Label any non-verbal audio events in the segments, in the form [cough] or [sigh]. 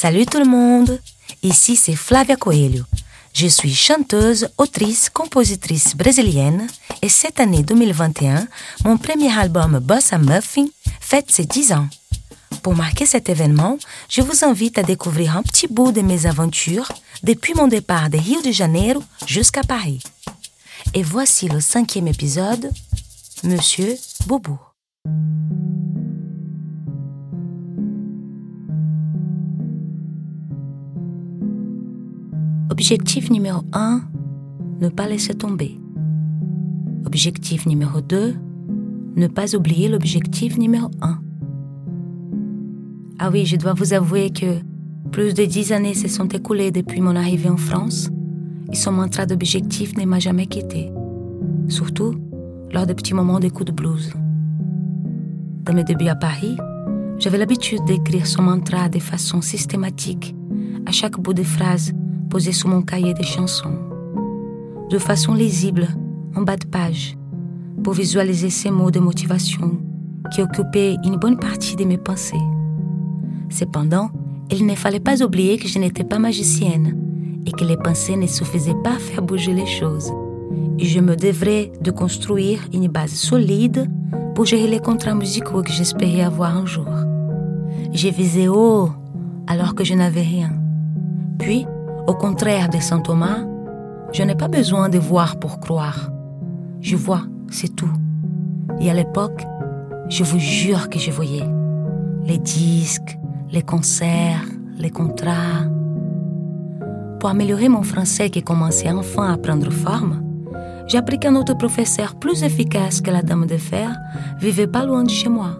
Salut tout le monde, ici c'est Flavia Coelho. Je suis chanteuse, autrice, compositrice brésilienne et cette année 2021, mon premier album Bossa Muffin fête ses 10 ans. Pour marquer cet événement, je vous invite à découvrir un petit bout de mes aventures depuis mon départ de Rio de Janeiro jusqu'à Paris. Et voici le cinquième épisode, Monsieur Bobo. Objectif numéro 1, ne pas laisser tomber. Objectif numéro 2, ne pas oublier l'objectif numéro 1. Ah oui, je dois vous avouer que plus de dix années se sont écoulées depuis mon arrivée en France et son mantra d'objectif ne m'a jamais quitté, surtout lors de petits moments d'écoute de blues. Dans mes débuts à Paris, j'avais l'habitude d'écrire son mantra de façon systématique à chaque bout de phrase posé sous mon cahier de chansons, de façon lisible en bas de page, pour visualiser ces mots de motivation qui occupaient une bonne partie de mes pensées. Cependant, il ne fallait pas oublier que je n'étais pas magicienne et que les pensées ne suffisaient pas à faire bouger les choses. Je me devrais de construire une base solide pour gérer les contrats musicaux que j'espérais avoir un jour. J'ai visé haut alors que je n'avais rien. Puis, au contraire de Saint Thomas, je n'ai pas besoin de voir pour croire. Je vois, c'est tout. Et à l'époque, je vous jure que je voyais les disques, les concerts, les contrats. Pour améliorer mon français qui commençait enfin à prendre forme, j'ai qu'un autre professeur plus efficace que la Dame de Fer vivait pas loin de chez moi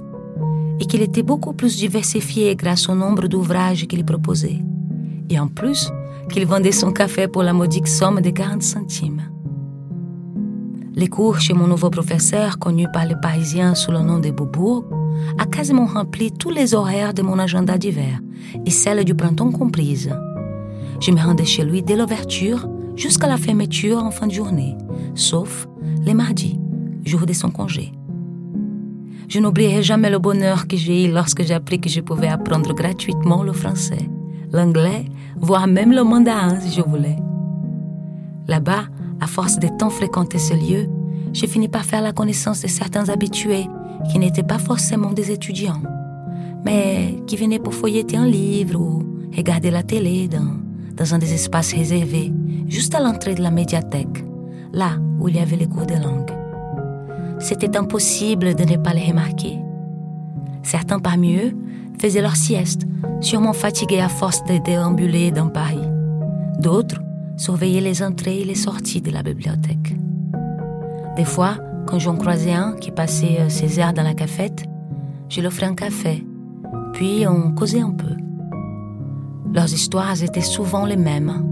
et qu'il était beaucoup plus diversifié grâce au nombre d'ouvrages qu'il proposait. Et en plus, qu'il vendait son café pour la modique somme de 40 centimes. Les cours chez mon nouveau professeur, connu par les Parisiens sous le nom de Beaubourg, a quasiment rempli tous les horaires de mon agenda d'hiver, et celles du printemps comprises. Je me rendais chez lui dès l'ouverture jusqu'à la fermeture en fin de journée, sauf les mardis, jour de son congé. Je n'oublierai jamais le bonheur que j'ai eu lorsque j'ai appris que je pouvais apprendre gratuitement le français, l'anglais, voire même le mandarin si je voulais. Là-bas, à force de tant fréquenter ce lieu, j'ai fini par faire la connaissance de certains habitués qui n'étaient pas forcément des étudiants, mais qui venaient pour feuilleter un livre ou regarder la télé dans, dans un des espaces réservés, juste à l'entrée de la médiathèque, là où il y avait les cours de langue. C'était impossible de ne pas les remarquer. Certains parmi eux faisaient leur sieste, sûrement fatigués à force de déambuler dans Paris. D'autres surveillaient les entrées et les sorties de la bibliothèque. Des fois, quand j'en croisais un qui passait euh, ses heures dans la cafette, je lui offrais un café, puis on causait un peu. Leurs histoires étaient souvent les mêmes.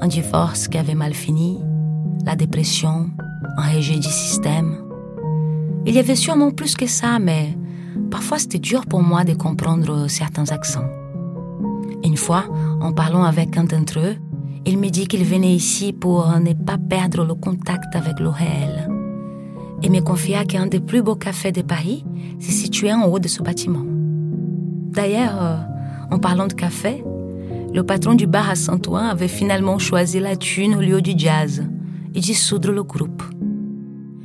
Un divorce qui avait mal fini, la dépression, un rejet du système. Il y avait sûrement plus que ça, mais parfois c'était dur pour moi de comprendre certains accents. Une fois, en parlant avec un d'entre eux, il me dit qu'il venait ici pour ne pas perdre le contact avec le réel et me confia qu'un des plus beaux cafés de Paris se situait en haut de ce bâtiment. D'ailleurs, euh, en parlant de café, le patron du bar à Saint-Ouen avait finalement choisi la thune au lieu du jazz et dissoudre le groupe.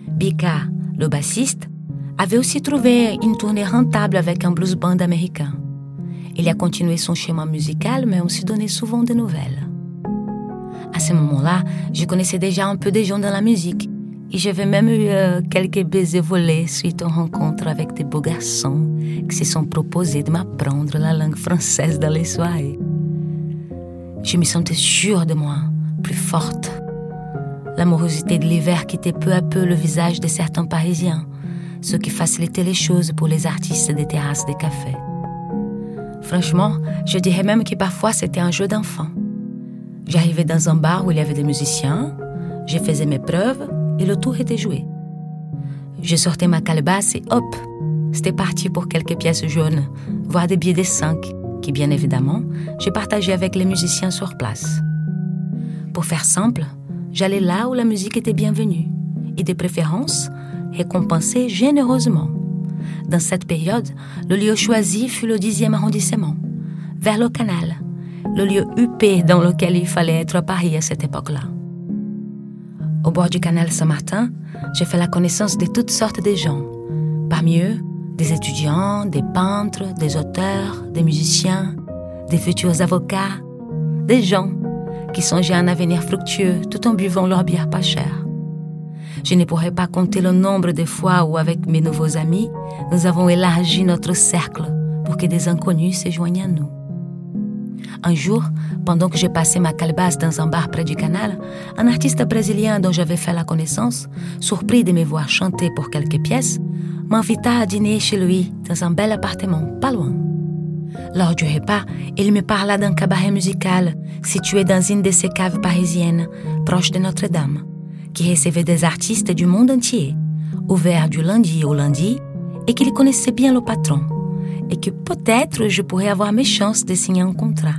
Bika, le bassiste, avait aussi trouvé une tournée rentable avec un blues band américain. Il a continué son schéma musical, mais on se donnait souvent des nouvelles. À ce moment-là, je connaissais déjà un peu des gens dans la musique et j'avais même eu euh, quelques baisers volés suite aux rencontres avec des beaux garçons qui se sont proposés de m'apprendre la langue française dans les soirées. Je me sentais sûre de moi, plus forte. L'amorosité de l'hiver quittait peu à peu le visage de certains Parisiens, ce qui facilitait les choses pour les artistes des terrasses des cafés. Franchement, je dirais même que parfois c'était un jeu d'enfant. J'arrivais dans un bar où il y avait des musiciens, je faisais mes preuves et le tour était joué. Je sortais ma calebasse et hop, c'était parti pour quelques pièces jaunes, voire des billets de 5, qui bien évidemment, j'ai partagé avec les musiciens sur place. Pour faire simple, j'allais là où la musique était bienvenue, et de préférence, récompensée généreusement. Dans cette période, le lieu choisi fut le 10e arrondissement, vers le canal, le lieu huppé dans lequel il fallait être à Paris à cette époque-là. Au bord du canal Saint-Martin, j'ai fait la connaissance de toutes sortes de gens. Parmi eux, des étudiants, des peintres, des auteurs, des musiciens, des futurs avocats, des gens qui songeaient à un avenir fructueux tout en buvant leur bière pas chère. Je ne pourrais pas compter le nombre de fois où, avec mes nouveaux amis, nous avons élargi notre cercle pour que des inconnus se joignent à nous. Un jour, pendant que je passais ma calebasse dans un bar près du canal, un artiste brésilien dont j'avais fait la connaissance, surpris de me voir chanter pour quelques pièces, m'invita à dîner chez lui dans un bel appartement pas loin. Lors du repas, il me parla d'un cabaret musical situé dans une de ces caves parisiennes, proche de Notre-Dame, recevait des artistes du monde entier, ouvert du lundi au lundi, et qu'il connaissait bien le patron, et que peut-être je pourrais avoir mes chances de signer un contrat.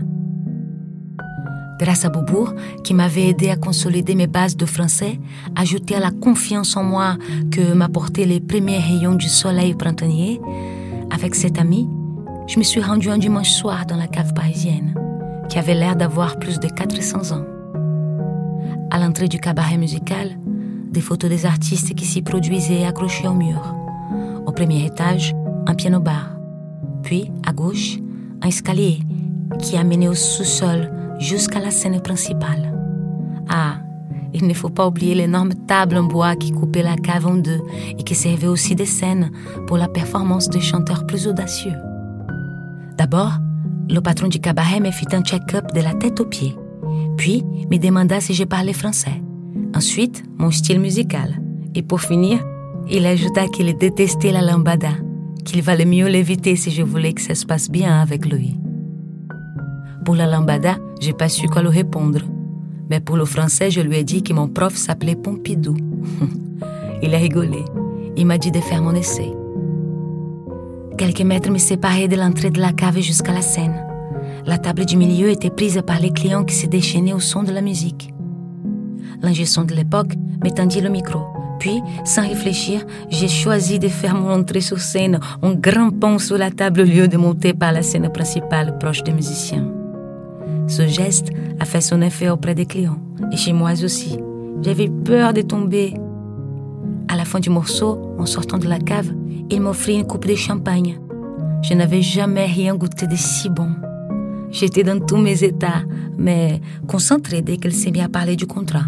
Grâce à Boubourg, qui m'avait aidé à consolider mes bases de français, ajouté à la confiance en moi que m'apportaient les premiers rayons du soleil printanier, avec cet ami, je me suis rendue un dimanche soir dans la cave parisienne, qui avait l'air d'avoir plus de 400 ans. À l'entrée du cabaret musical, des photos des artistes qui s'y produisaient accrochées au mur. Au premier étage, un piano-bar. Puis, à gauche, un escalier qui a mené au sous-sol jusqu'à la scène principale. Ah, il ne faut pas oublier l'énorme table en bois qui coupait la cave en deux et qui servait aussi de scène pour la performance des chanteurs plus audacieux. D'abord, le patron du cabaret me fit un check-up de la tête aux pieds, puis me demanda si je parlais français. Ensuite, mon style musical. Et pour finir, il ajouta qu'il détestait la lambada, qu'il valait mieux l'éviter si je voulais que ça se passe bien avec lui. Pour la lambada, j'ai pas su quoi lui répondre. Mais pour le français, je lui ai dit que mon prof s'appelait Pompidou. [laughs] il a rigolé. Il m'a dit de faire mon essai. Quelques mètres me séparaient de l'entrée de la cave jusqu'à la scène. La table du milieu était prise par les clients qui se déchaînaient au son de la musique. L'ingé de l'époque m'étendit le micro. Puis, sans réfléchir, j'ai choisi de faire mon entrée sur scène en grimpant sur la table au lieu de monter par la scène principale proche des musiciens. Ce geste a fait son effet auprès des clients et chez moi aussi. J'avais peur de tomber. À la fin du morceau, en sortant de la cave, il m'offrit une coupe de champagne. Je n'avais jamais rien goûté de si bon. J'étais dans tous mes états, mais concentrée dès qu'elle s'est mis à parler du contrat.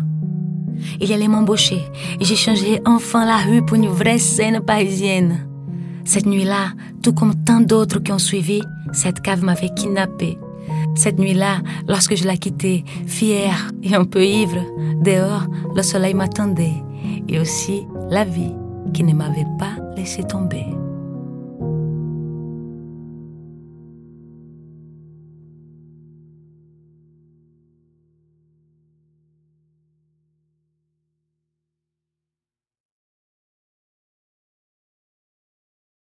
Il allait m'embaucher et j'échangerai enfin la rue pour une vraie scène parisienne. Cette nuit-là, tout comme tant d'autres qui ont suivi, cette cave m'avait kidnappée. Cette nuit-là, lorsque je la quittais, fière et un peu ivre, dehors, le soleil m'attendait et aussi la vie qui ne m'avait pas laissé tomber.